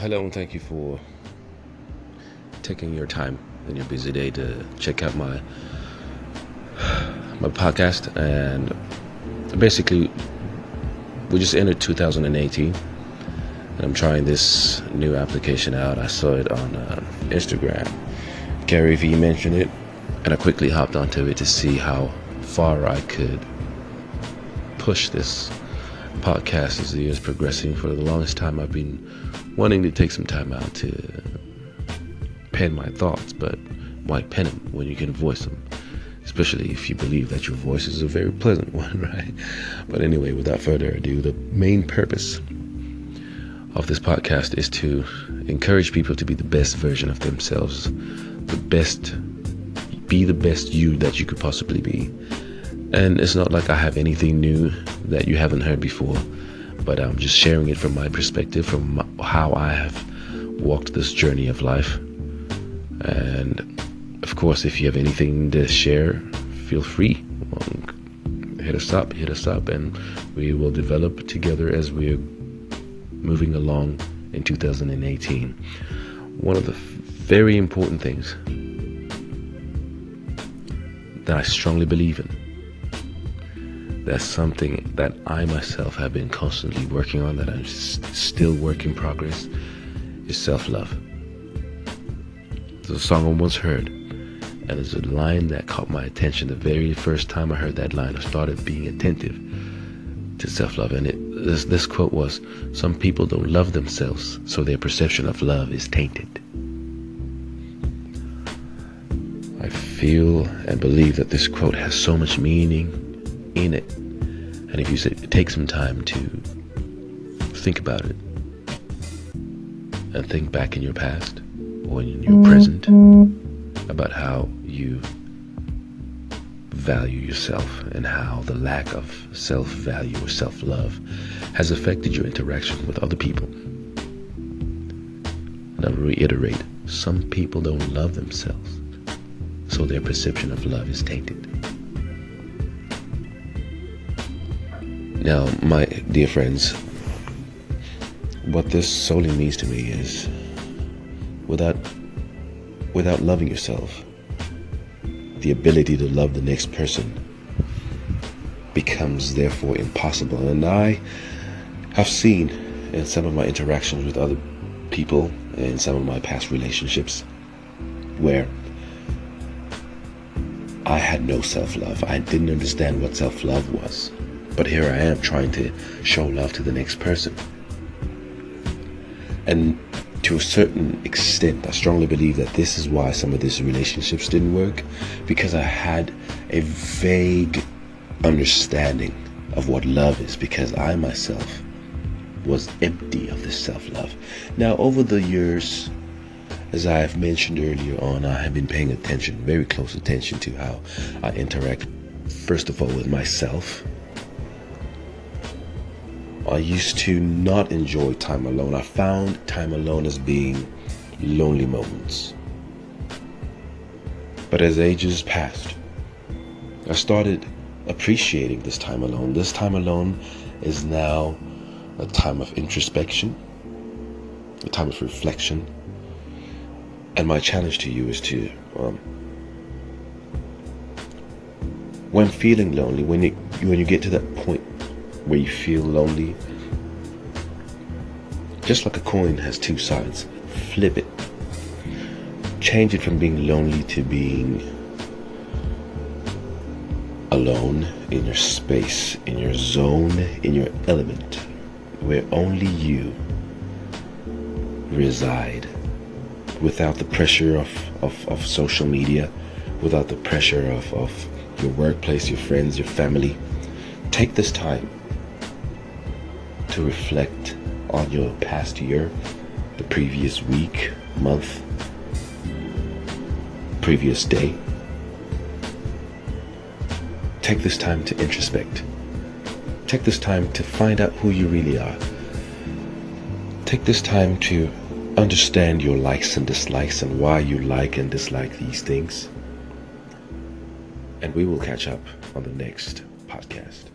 hello and thank you for taking your time in your busy day to check out my my podcast and basically we just entered 2018 and I'm trying this new application out. I saw it on uh, Instagram. Gary Vee mentioned it and I quickly hopped onto it to see how far I could push this podcast as the years progressing. For the longest time, I've been wanting to take some time out to pen my thoughts, but why pen them when you can voice them? Especially if you believe that your voice is a very pleasant one, right? But anyway, without further ado, the main purpose of this podcast is to encourage people to be the best version of themselves, the best, be the best you that you could possibly be. And it's not like I have anything new that you haven't heard before, but I'm just sharing it from my perspective, from how I have walked this journey of life. And of course, if you have anything to share, feel free. hit us up, hit us up, and we will develop together as we're moving along in 2018. One of the very important things that I strongly believe in that's something that I myself have been constantly working on, that I'm s- still work in progress, is self love. There's a song I once heard, and there's a line that caught my attention the very first time I heard that line. I started being attentive to self love, and it, this, this quote was Some people don't love themselves, so their perception of love is tainted. I feel and believe that this quote has so much meaning in it. And if you take some time to think about it and think back in your past or in your mm-hmm. present about how you value yourself and how the lack of self value or self love has affected your interaction with other people. And I'll reiterate some people don't love themselves, so their perception of love is tainted. Now, my dear friends, what this solely means to me is without without loving yourself, the ability to love the next person becomes therefore impossible. And I have seen in some of my interactions with other people in some of my past relationships where I had no self love. I didn't understand what self love was. But here I am trying to show love to the next person. And to a certain extent, I strongly believe that this is why some of these relationships didn't work because I had a vague understanding of what love is because I myself was empty of this self love. Now, over the years, as I have mentioned earlier on, I have been paying attention, very close attention to how I interact, first of all, with myself I used to not enjoy time alone. I found time alone as being lonely moments. But as ages passed, I started appreciating this time alone. This time alone is now a time of introspection, a time of reflection. And my challenge to you is to, um, when feeling lonely, when you when you get to that point where you feel lonely, just like a coin has two sides, flip it. Change it from being lonely to being alone in your space, in your zone, in your element, where only you reside without the pressure of, of, of social media, without the pressure of, of your workplace, your friends, your family. Take this time reflect on your past year, the previous week, month, previous day. Take this time to introspect. Take this time to find out who you really are. Take this time to understand your likes and dislikes and why you like and dislike these things. And we will catch up on the next podcast.